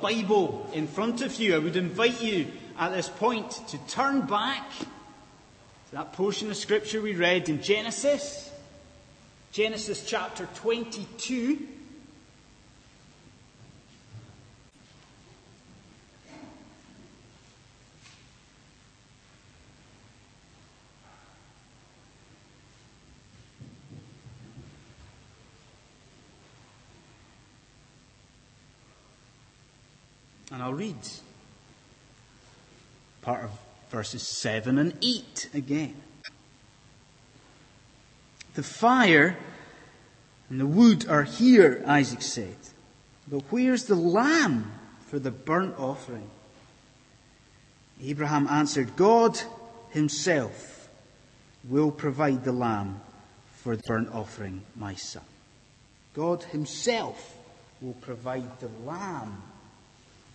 Bible in front of you, I would invite you at this point to turn back to that portion of Scripture we read in Genesis, Genesis chapter 22. And I'll read part of verses 7 and 8 again. The fire and the wood are here, Isaac said. But where's the lamb for the burnt offering? Abraham answered, God himself will provide the lamb for the burnt offering, my son. God himself will provide the lamb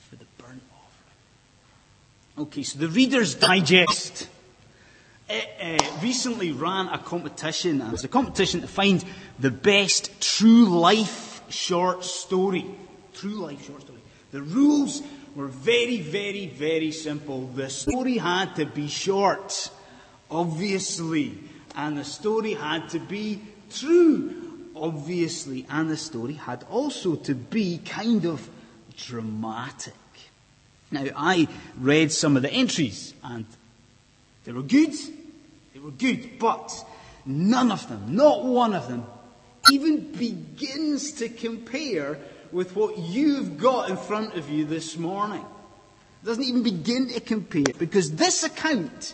for the burnt offering. Okay, so the Reader's Digest it, uh, recently ran a competition, and it was a competition to find the best true life short story. True life short story. The rules were very, very, very simple. The story had to be short, obviously, and the story had to be true, obviously, and the story had also to be kind of dramatic. Now, I read some of the entries and they were good. They were good, but none of them, not one of them, even begins to compare with what you've got in front of you this morning. It doesn't even begin to compare because this account,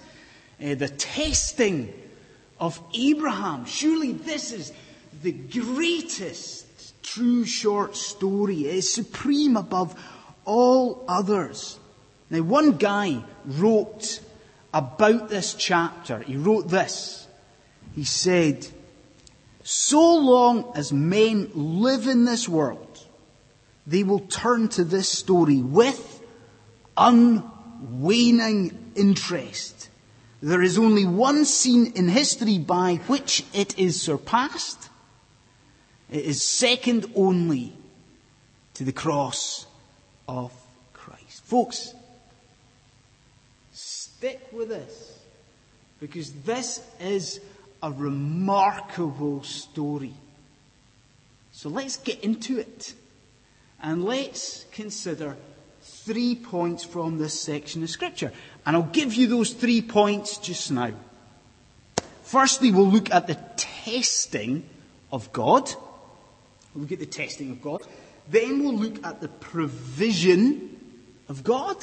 uh, the testing of Abraham, surely this is the greatest true short story. Is supreme above all others. Now, one guy wrote about this chapter. He wrote this. He said, So long as men live in this world, they will turn to this story with unwaning interest. There is only one scene in history by which it is surpassed. It is second only to the cross of Christ. Folks, stick with this because this is a remarkable story. So let's get into it and let's consider three points from this section of Scripture. And I'll give you those three points just now. Firstly, we'll look at the testing of God. We'll at the testing of God. Then we'll look at the provision of God.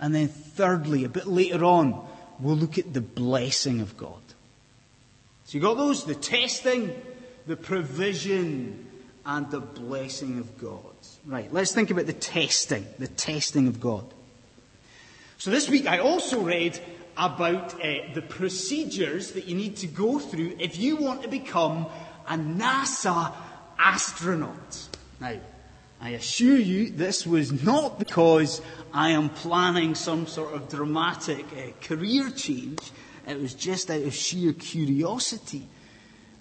And then thirdly, a bit later on, we'll look at the blessing of God. So you got those? The testing, the provision, and the blessing of God. Right, let's think about the testing, the testing of God. So this week I also read about uh, the procedures that you need to go through if you want to become a NASA astronaut. Now, I assure you this was not because I am planning some sort of dramatic uh, career change. It was just out of sheer curiosity.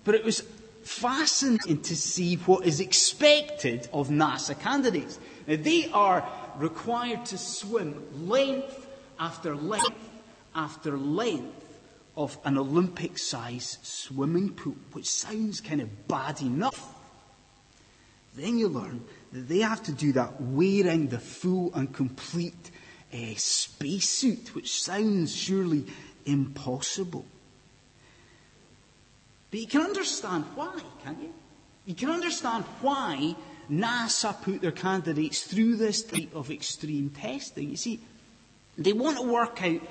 But it was fascinating to see what is expected of NASA candidates. Now, they are required to swim length after length after length of an Olympic sized swimming pool, which sounds kind of bad enough. Then you learn that they have to do that wearing the full and complete uh, spacesuit, which sounds surely impossible. But you can understand why, can't you? You can understand why NASA put their candidates through this type of extreme testing. You see, they want to work out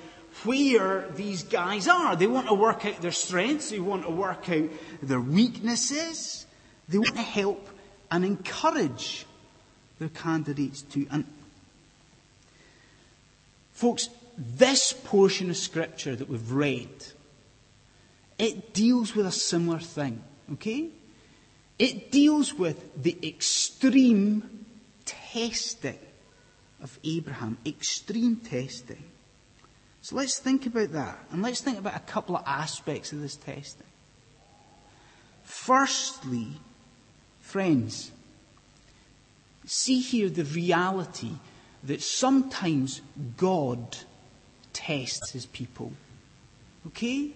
where these guys are. They want to work out their strengths. They want to work out their weaknesses. They want to help and encourage their candidates to. And folks, this portion of scripture that we've read, it deals with a similar thing, okay? It deals with the extreme testing of Abraham, extreme testing. So let's think about that, and let's think about a couple of aspects of this testing. Firstly, Friends, See here the reality that sometimes God tests his people. Okay?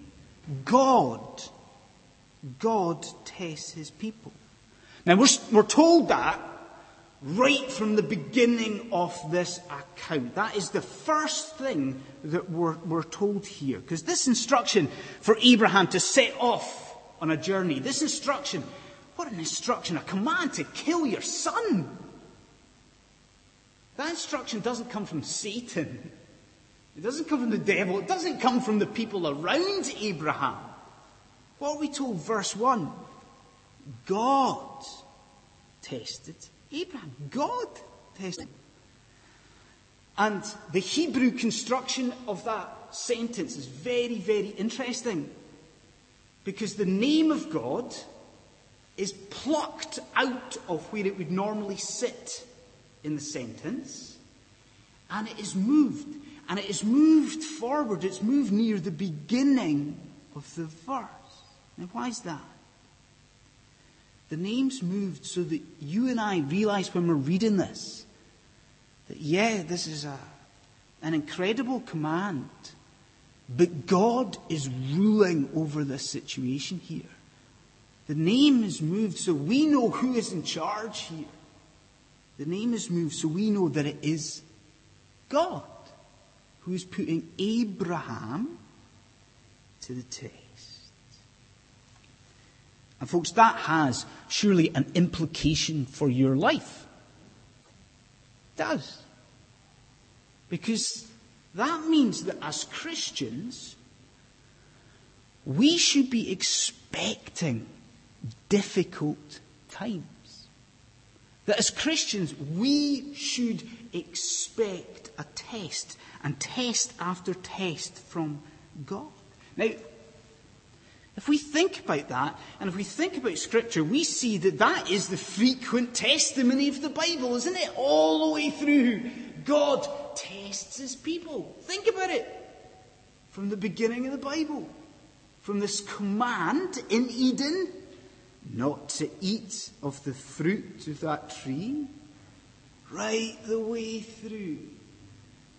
God. God tests his people. Now we're, we're told that right from the beginning of this account. That is the first thing that we're, we're told here. Because this instruction for Abraham to set off on a journey, this instruction, what an instruction, a command to kill your son. That instruction doesn't come from Satan. It doesn't come from the devil. It doesn't come from the people around Abraham. What are we told? Verse 1. God tested Abraham. God tested. And the Hebrew construction of that sentence is very, very interesting. Because the name of God is plucked out of where it would normally sit in the sentence, and it is moved. And it is moved forward. It's moved near the beginning of the verse. Now, why is that? The name's moved so that you and I realize when we're reading this that, yeah, this is a, an incredible command, but God is ruling over this situation here. The name is moved so we know who is in charge here. The name is moved so we know that it is God who is putting Abraham to the test. And folks, that has surely an implication for your life. It does. Because that means that as Christians, we should be expecting difficult times. That as Christians, we should expect a test and test after test from God. Now, if we think about that, and if we think about Scripture, we see that that is the frequent testimony of the Bible, isn't it? All the way through, God tests his people. Think about it. From the beginning of the Bible. From this command in Eden not to eat of the fruit of that tree, right the way through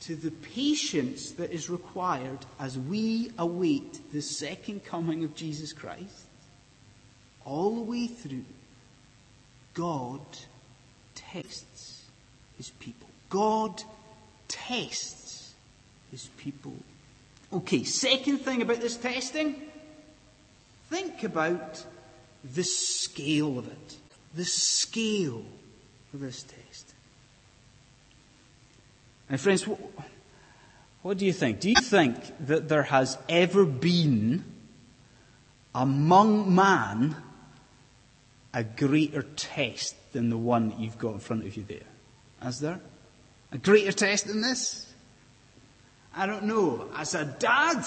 to the patience that is required as we await the second coming of Jesus Christ, all the way through, God tests his people. God tests his people. Okay, second thing about this testing, think about the scale of it. The scale of this test. And friends, what, what do you think? Do you think that there has ever been among man a greater test than the one that you've got in front of you there? Is there? A greater test than this? I don't know. As a dad,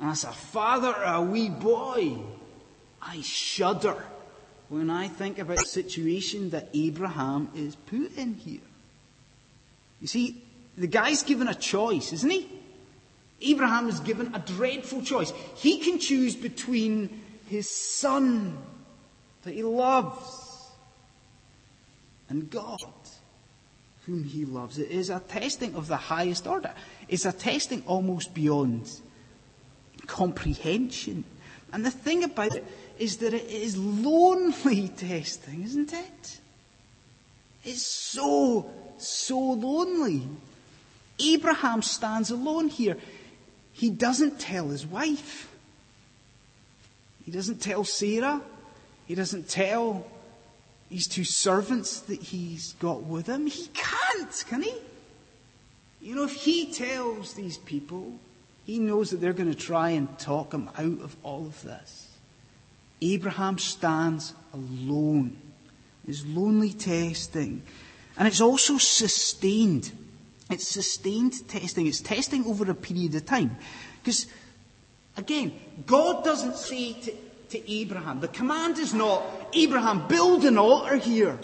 as a father, a wee boy, I shudder when I think about the situation that Abraham is put in here. You see, the guy's given a choice, isn't he? Abraham is given a dreadful choice. He can choose between his son that he loves and God whom he loves. It is a testing of the highest order. It's a testing almost beyond comprehension. And the thing about it is that it is lonely testing, isn't it? It's so, so lonely. Abraham stands alone here. He doesn't tell his wife. He doesn't tell Sarah. He doesn't tell these two servants that he's got with him. He can't, can he? You know, if he tells these people, he knows that they're going to try and talk him out of all of this. Abraham stands alone. His lonely testing. And it's also sustained. It's sustained testing. It's testing over a period of time. Because, again, God doesn't say to, to Abraham, the command is not, Abraham, build an altar here.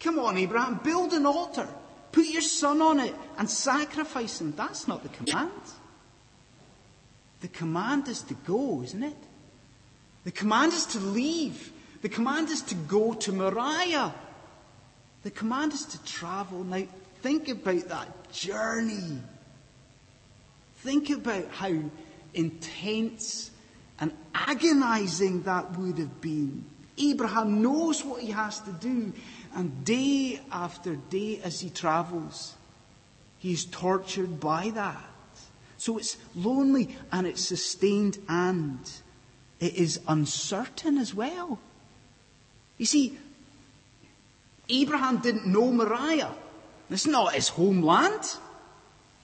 Come on, Abraham, build an altar. Put your son on it and sacrifice him. That's not the command. The command is to go, isn't it? The command is to leave The command is to go to Moriah. The command is to travel. Now, think about that journey. Think about how intense and agonizing that would have been. Abraham knows what he has to do, and day after day as he travels, he's tortured by that. So it's lonely and it's sustained and it is uncertain as well. You see, Abraham didn't know Moriah. It's not his homeland.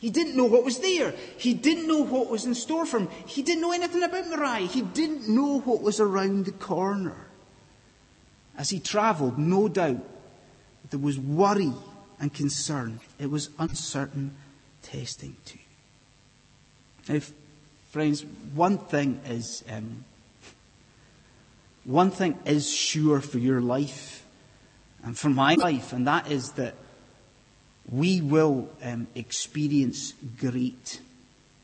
He didn't know what was there. He didn't know what was in store for him. He didn't know anything about Moriah. He didn't know what was around the corner. As he travelled, no doubt, there was worry and concern. It was uncertain testing too. Now, friends, one thing is um, one thing is sure for your life and for my life, and that is that we will um, experience great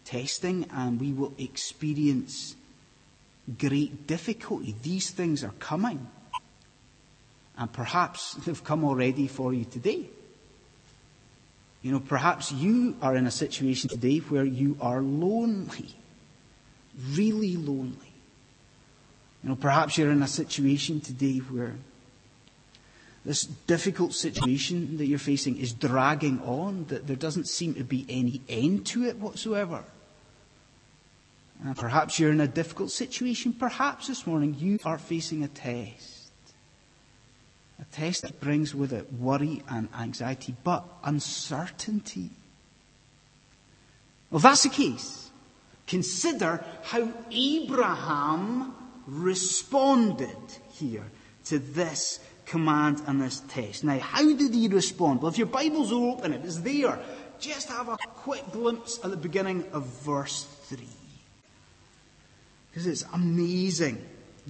testing and we will experience great difficulty. These things are coming. And perhaps they've come already for you today. You know, perhaps you are in a situation today where you are lonely. Really lonely. You know, perhaps you're in a situation today where this difficult situation that you're facing is dragging on, that there doesn't seem to be any end to it whatsoever. And perhaps you're in a difficult situation. Perhaps this morning you are facing a test. A test that brings with it worry and anxiety, but uncertainty. Well, if that's the case, consider how Abraham responded here to this command and this test. Now, how did he respond? Well, if your Bibles are open, it is there. Just have a quick glimpse at the beginning of verse 3. Because it's amazing.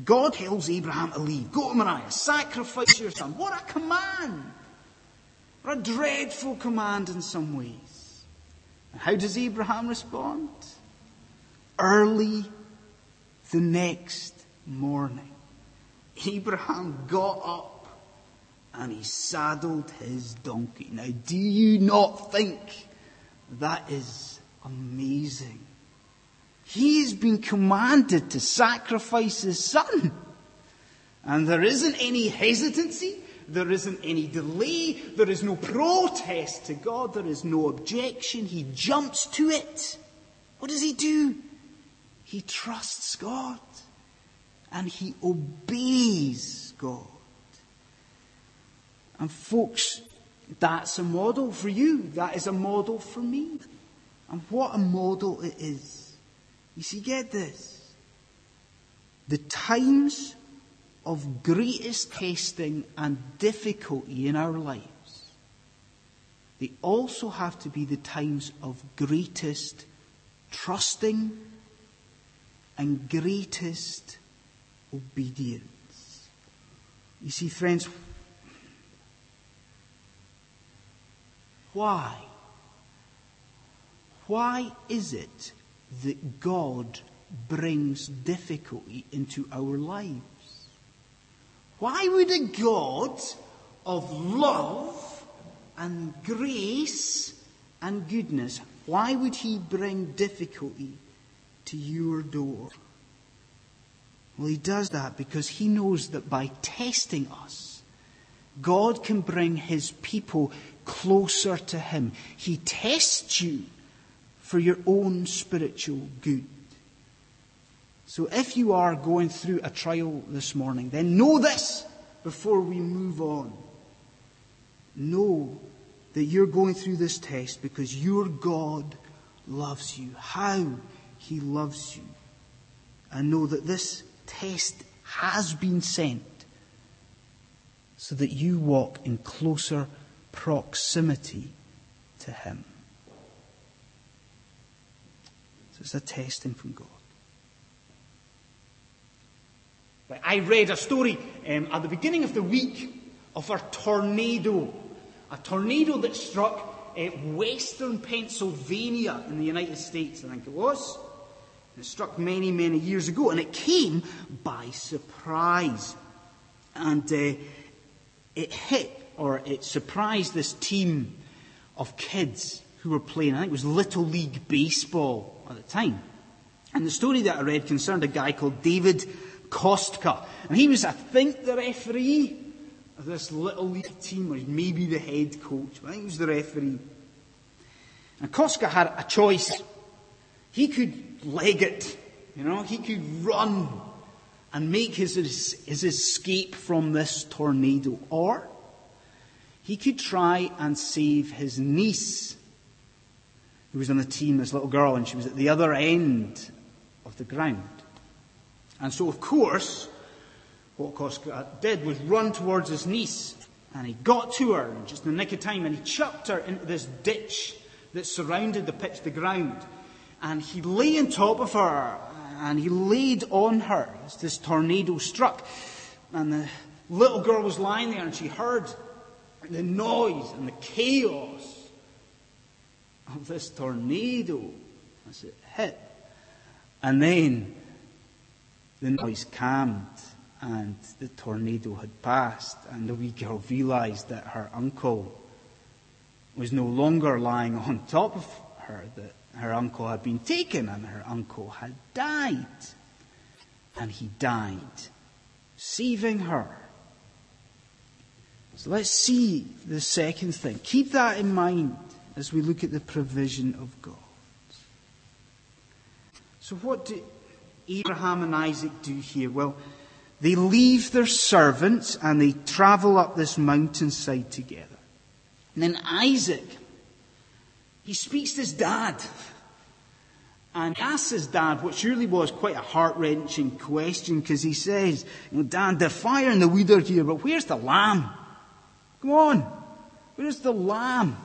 God tells Abraham to leave. Go to Moriah. Sacrifice your son. What a command! What a dreadful command in some ways. How does Abraham respond? Early the next morning, Abraham got up and he saddled his donkey. Now, do you not think that is amazing? He has been commanded to sacrifice his son. And there isn't any hesitancy. There isn't any delay. There is no protest to God. There is no objection. He jumps to it. What does he do? He trusts God. And he obeys God. And folks, that's a model for you. That is a model for me. And what a model it is. You see, get this. The times of greatest testing and difficulty in our lives, they also have to be the times of greatest trusting and greatest obedience. You see, friends, Why? Why is it that God brings difficulty into our lives? Why would a God of love and grace and goodness, why would he bring difficulty to your door? Well, he does that because he knows that by testing us, God can bring his people closer to Him. He tests you for your own spiritual good. So if you are going through a trial this morning, then know this before we move on. Know that you're going through this test because your God loves you. How He loves you. And know that this test has been sent so that you walk in closer proximity to Him. So it's a testing from God. I read a story um, at the beginning of the week of a tornado. A tornado that struck uh, western Pennsylvania in the United States, I think it was. It struck many, many years ago, and it came by surprise. And uh, it hit or it surprised this team of kids who were playing, I think it was Little League Baseball at the time. And the story that I read concerned a guy called David Kostka. And he was, I think, the referee of this Little League team, or maybe the head coach. I think he was the referee. And Kostka had a choice. He could leg it, you know, he could run and make his, his escape from this tornado. Or he could try and save his niece, who was on the team, this little girl, and she was at the other end of the ground. And so, of course, what Kostka did was run towards his niece, and he got to her just in the nick of time, and he chucked her into this ditch that surrounded the pitch, the ground. And he lay on top of her, and he laid on her as this tornado struck. And the little girl was lying there, and she heard the noise and the chaos of this tornado as it hit. And then the noise calmed and the tornado had passed, and the wee girl realized that her uncle was no longer lying on top of her, that her uncle had been taken and her uncle had died. And he died, saving her. So let's see the second thing. Keep that in mind as we look at the provision of God. So, what do Abraham and Isaac do here? Well, they leave their servants and they travel up this mountainside together. And then Isaac, he speaks to his dad. And asks his dad what surely was quite a heart wrenching question because he says, you know, Dad, the fire and the weed are here, but where's the lamb? Come on. Where's the lamb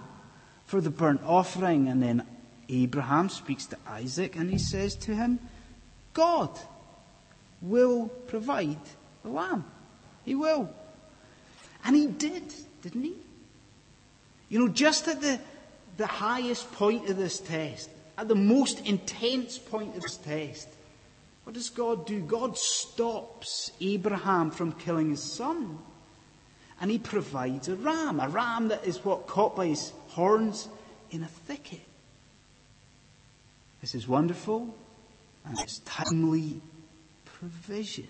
for the burnt offering? And then Abraham speaks to Isaac and he says to him, God will provide the lamb. He will. And he did, didn't he? You know, just at the, the highest point of this test, at the most intense point of this test, what does God do? God stops Abraham from killing his son. And he provides a ram, a ram that is what caught by his horns in a thicket. This is wonderful and it's timely provision.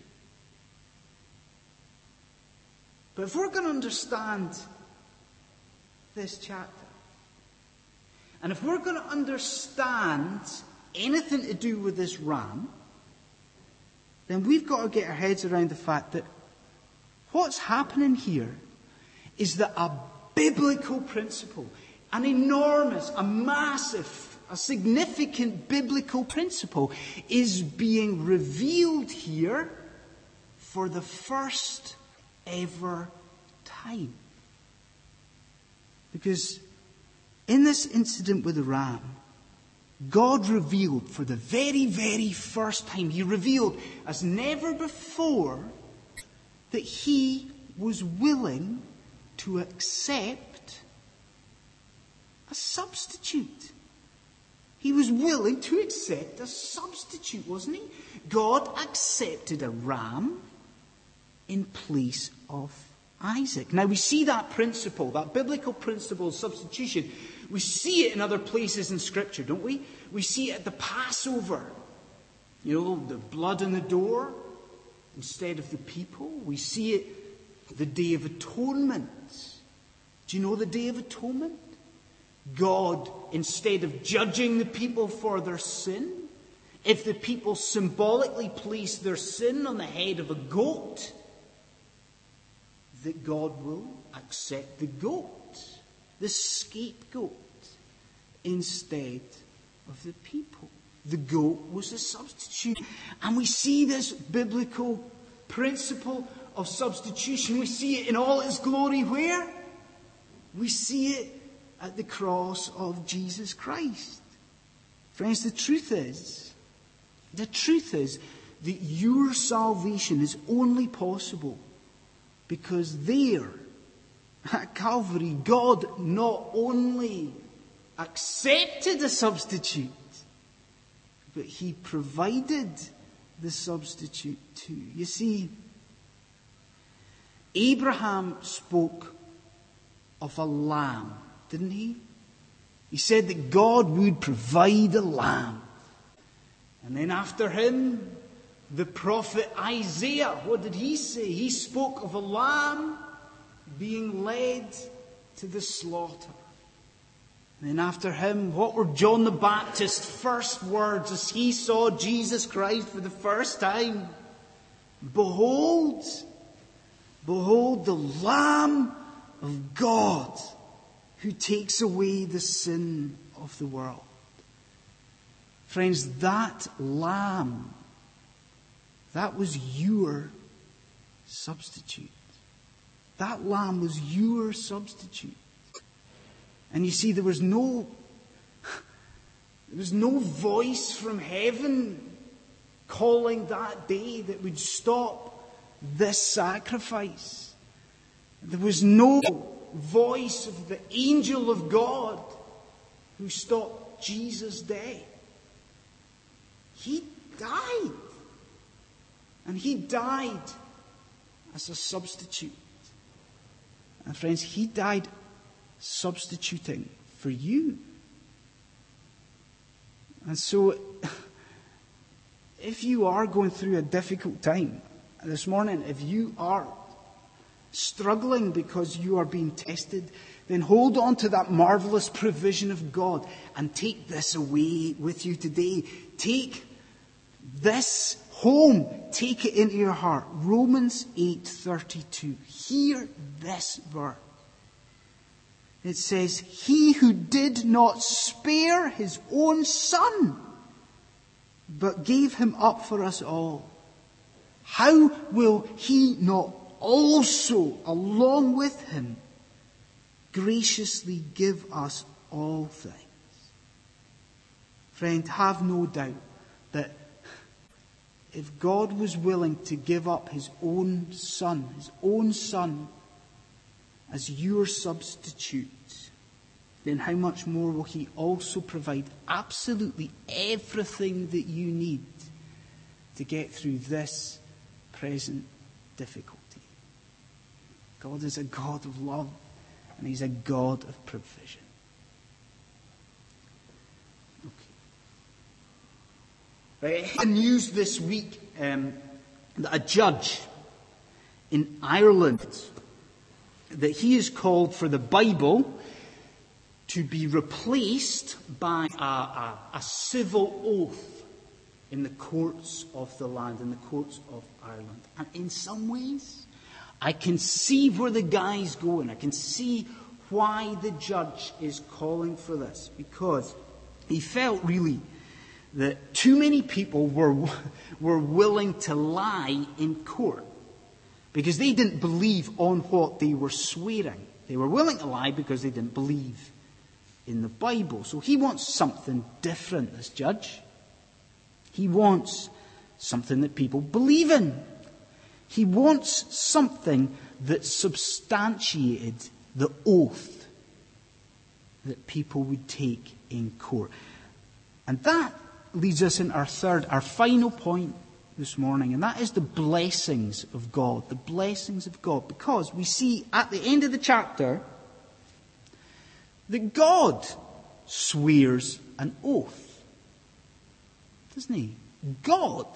But if we're going to understand this chapter, and if we're going to understand anything to do with this ram, then we've got to get our heads around the fact that what's happening here is that a biblical principle, an enormous, a massive, a significant biblical principle is being revealed here for the first ever time. Because in this incident with the ram, God revealed for the very, very first time, He revealed as never before that He was willing to accept a substitute. He was willing to accept a substitute, wasn't he? God accepted a ram in place of Isaac. Now we see that principle, that biblical principle of substitution. We see it in other places in Scripture, don't we? We see it at the Passover. You know, the blood on the door instead of the people. We see it the Day of Atonement. Do you know the Day of Atonement? God, instead of judging the people for their sin, if the people symbolically place their sin on the head of a goat, that God will accept the goat, the scapegoat, instead of the people. The goat was a substitute. And we see this biblical principle of substitution. We see it in all its glory where? We see it at the cross of Jesus Christ. Friends, the truth is, the truth is that your salvation is only possible because there, at Calvary, God not only accepted the substitute, but He provided the substitute too. You see, Abraham spoke of a lamb, didn't he? He said that God would provide a lamb. And then after him, the prophet Isaiah, what did he say? He spoke of a lamb being led to the slaughter. And then after him, what were John the Baptist's first words as he saw Jesus Christ for the first time? Behold, behold the Lamb of God who takes away the sin of the world. Friends, that Lamb, that was your substitute. That Lamb was your substitute. And you see, there was no, there was no voice from heaven calling that day that would stop this sacrifice. There was no voice of the angel of God who stopped Jesus' death. He died. And he died as a substitute. And friends, he died substituting for you. And so, if you are going through a difficult time this morning, if you are struggling because you are being tested, then hold on to that marvelous provision of God and take this away with you today. Take this home. Take it into your heart. Romans 8:32. Hear this verse. It says, He who did not spare his own son, but gave him up for us all, how will he not also, along with him, graciously give us all things? Friend, have no doubt that if God was willing to give up his own son, his own son, as your substitute, then how much more will He also provide absolutely everything that you need to get through this present difficulty? God is a God of love and He's a God of provision. Right, news this week um, that a judge in Ireland that he is called for the Bible to be replaced by a, a, a, civil oath in the courts of the land, in the courts of Ireland. And in some ways, I can see where the guy's going. I can see why the judge is calling for this. Because he felt really that too many people were, were willing to lie in court because they didn't believe on what they were swearing. They were willing to lie because they didn't believe in the Bible. So he wants something different, this judge. He wants something that people believe in. He wants something that substantiated the oath that people would take in court. And that leads us in our third, our final point this morning, and that is the blessings of God. The blessings of God. Because we see at the end of the chapter that God swears an oath. Doesn't he? God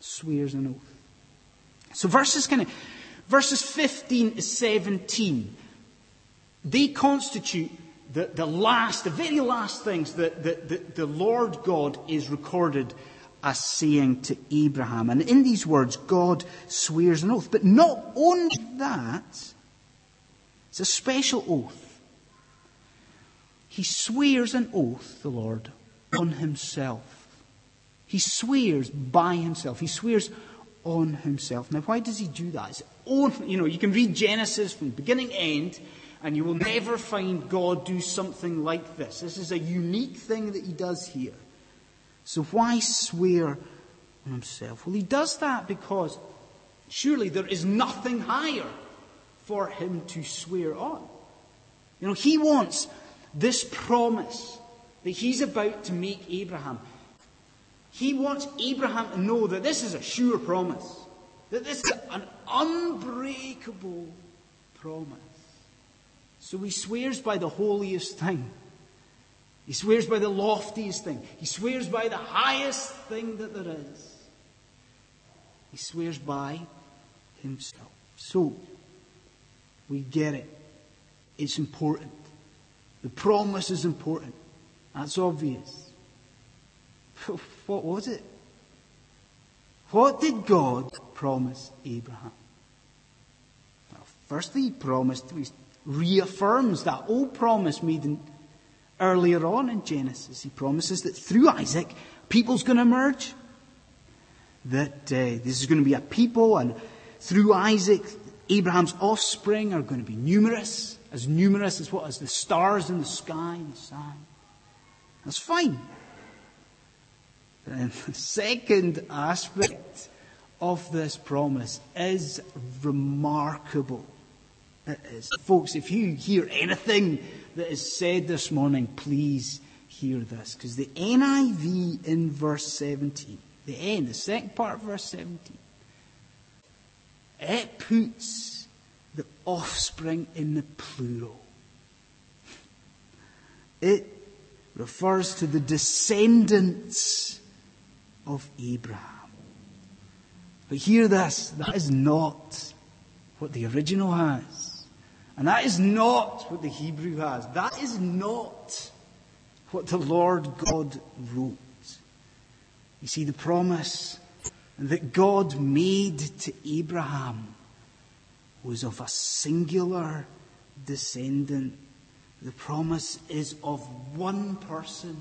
swears an oath. So verses kind of, verses 15 to 17, they constitute the, the last, the very last things that, that, that the Lord God is recorded as saying to Abraham. And in these words, God swears an oath. But not only that, it's a special oath. He swears an oath, the Lord, on himself. He swears by himself. He swears on himself. Now, why does he do that? You know, you can read Genesis from beginning to end, and you will never find God do something like this. This is a unique thing that he does here. So why swear on himself? Well, he does that because surely there is nothing higher for him to swear on. You know, he wants this promise that he's about to make Abraham. He wants Abraham to know that this is a sure promise. That this is an unbreakable promise. So he swears by the holiest thing. He swears by the loftiest thing. He swears by the highest thing that there is. He swears by himself. So, we get it. It's important. The promise is important. That's obvious. What was it? What did God promise Abraham? Well, firstly, he promised, reaffirms that old promise made in, earlier on in Genesis. He promises that through Isaac, people's going to emerge. That uh, this is going to be a people, and through Isaac, Abraham's offspring are going to be numerous, as numerous as what as the stars in the sky and the sun. That's fine. And the second aspect of this promise is remarkable. Folks, if you hear anything that is said this morning, please hear this. Because the NIV in verse 17, the end, the second part of verse 17, it puts the offspring in the plural. It refers to the descendants of Abraham. But hear this, that is not what the original has. And that is not what the Hebrew has. That is not what the Lord God wrote. You see, the promise that God made to Abraham was of a singular descendant. The promise is of one person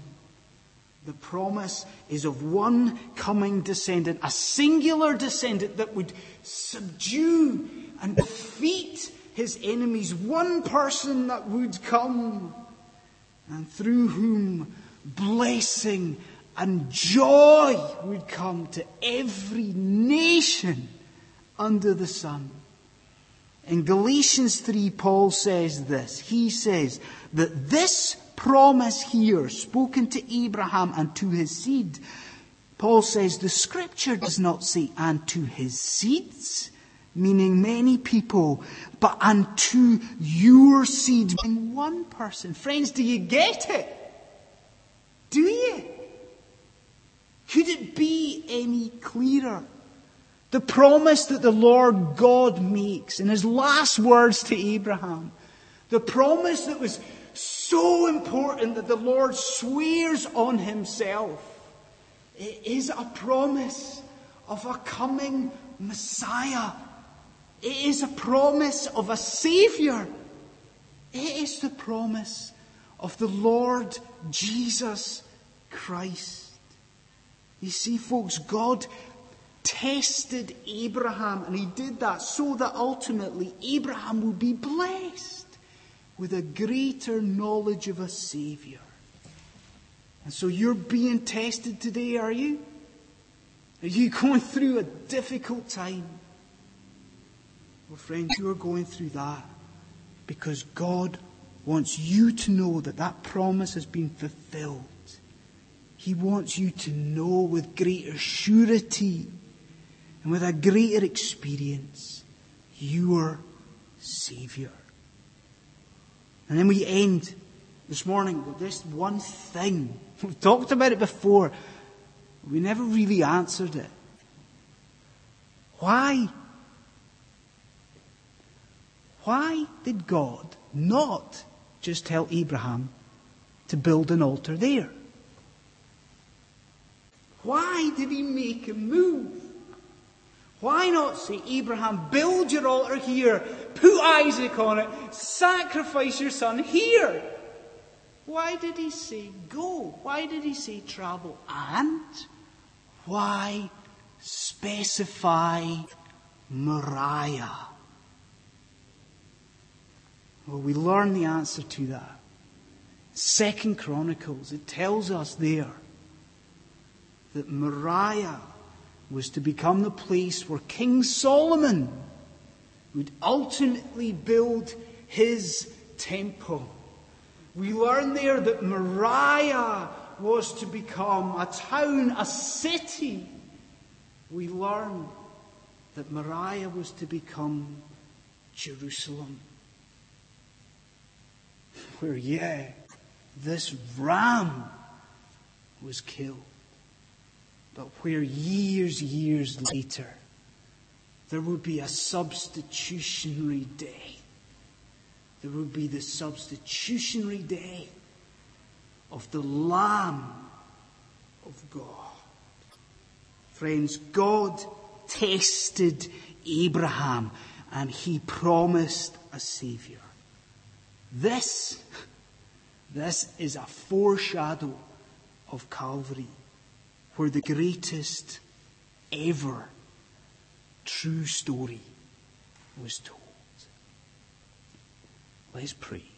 the promise is of one coming descendant, a singular descendant that would subdue and defeat his enemies, one person that would come and through whom blessing and joy would come to every nation under the sun. In Galatians 3, Paul says this. He says that this promise here spoken to Abraham and to his seed, Paul says the scripture does not say and to his seeds, meaning many people, but unto your seed, meaning one person. Friends, do you get it? Do you? Could it be any clearer? The promise that the Lord God makes in his last words to Abraham. The promise that was so important that the Lord swears on himself. It is a promise of a coming Messiah. It is a promise of a Savior. It is the promise of the Lord Jesus Christ. You see, folks, God tested Abraham, and he did that so that ultimately Abraham would be blessed with a greater knowledge of a Savior. And so you're being tested today, are you? Are you going through a difficult time? Well, friends, you are going through that because God wants you to know that that promise has been fulfilled. He wants you to know with greater surety and with a greater experience your Savior. And then we end this morning with this one thing. We've talked about it before. We never really answered it. Why? Why did God not just tell Abraham to build an altar there? Why did he make a move? Why not say, Abraham, build your altar here, put Isaac on it, sacrifice your son here? Why did he say go? Why did he say travel? And why specify Moriah? Well, we learn the answer to that. Second Chronicles, it tells us there that Moriah was to become the place where King Solomon would ultimately build his temple. We learn there that Moriah was to become a town, a city. We learn that Moriah was to become Jerusalem. Where, yeah, this ram was killed. But where years, years later, there would be a substitutionary day. There would be the substitutionary day of the Lamb of God. Friends, God tested Abraham and he promised a savior. This, this is a foreshadow of Calvary, where the greatest ever true story was told. Let's pray.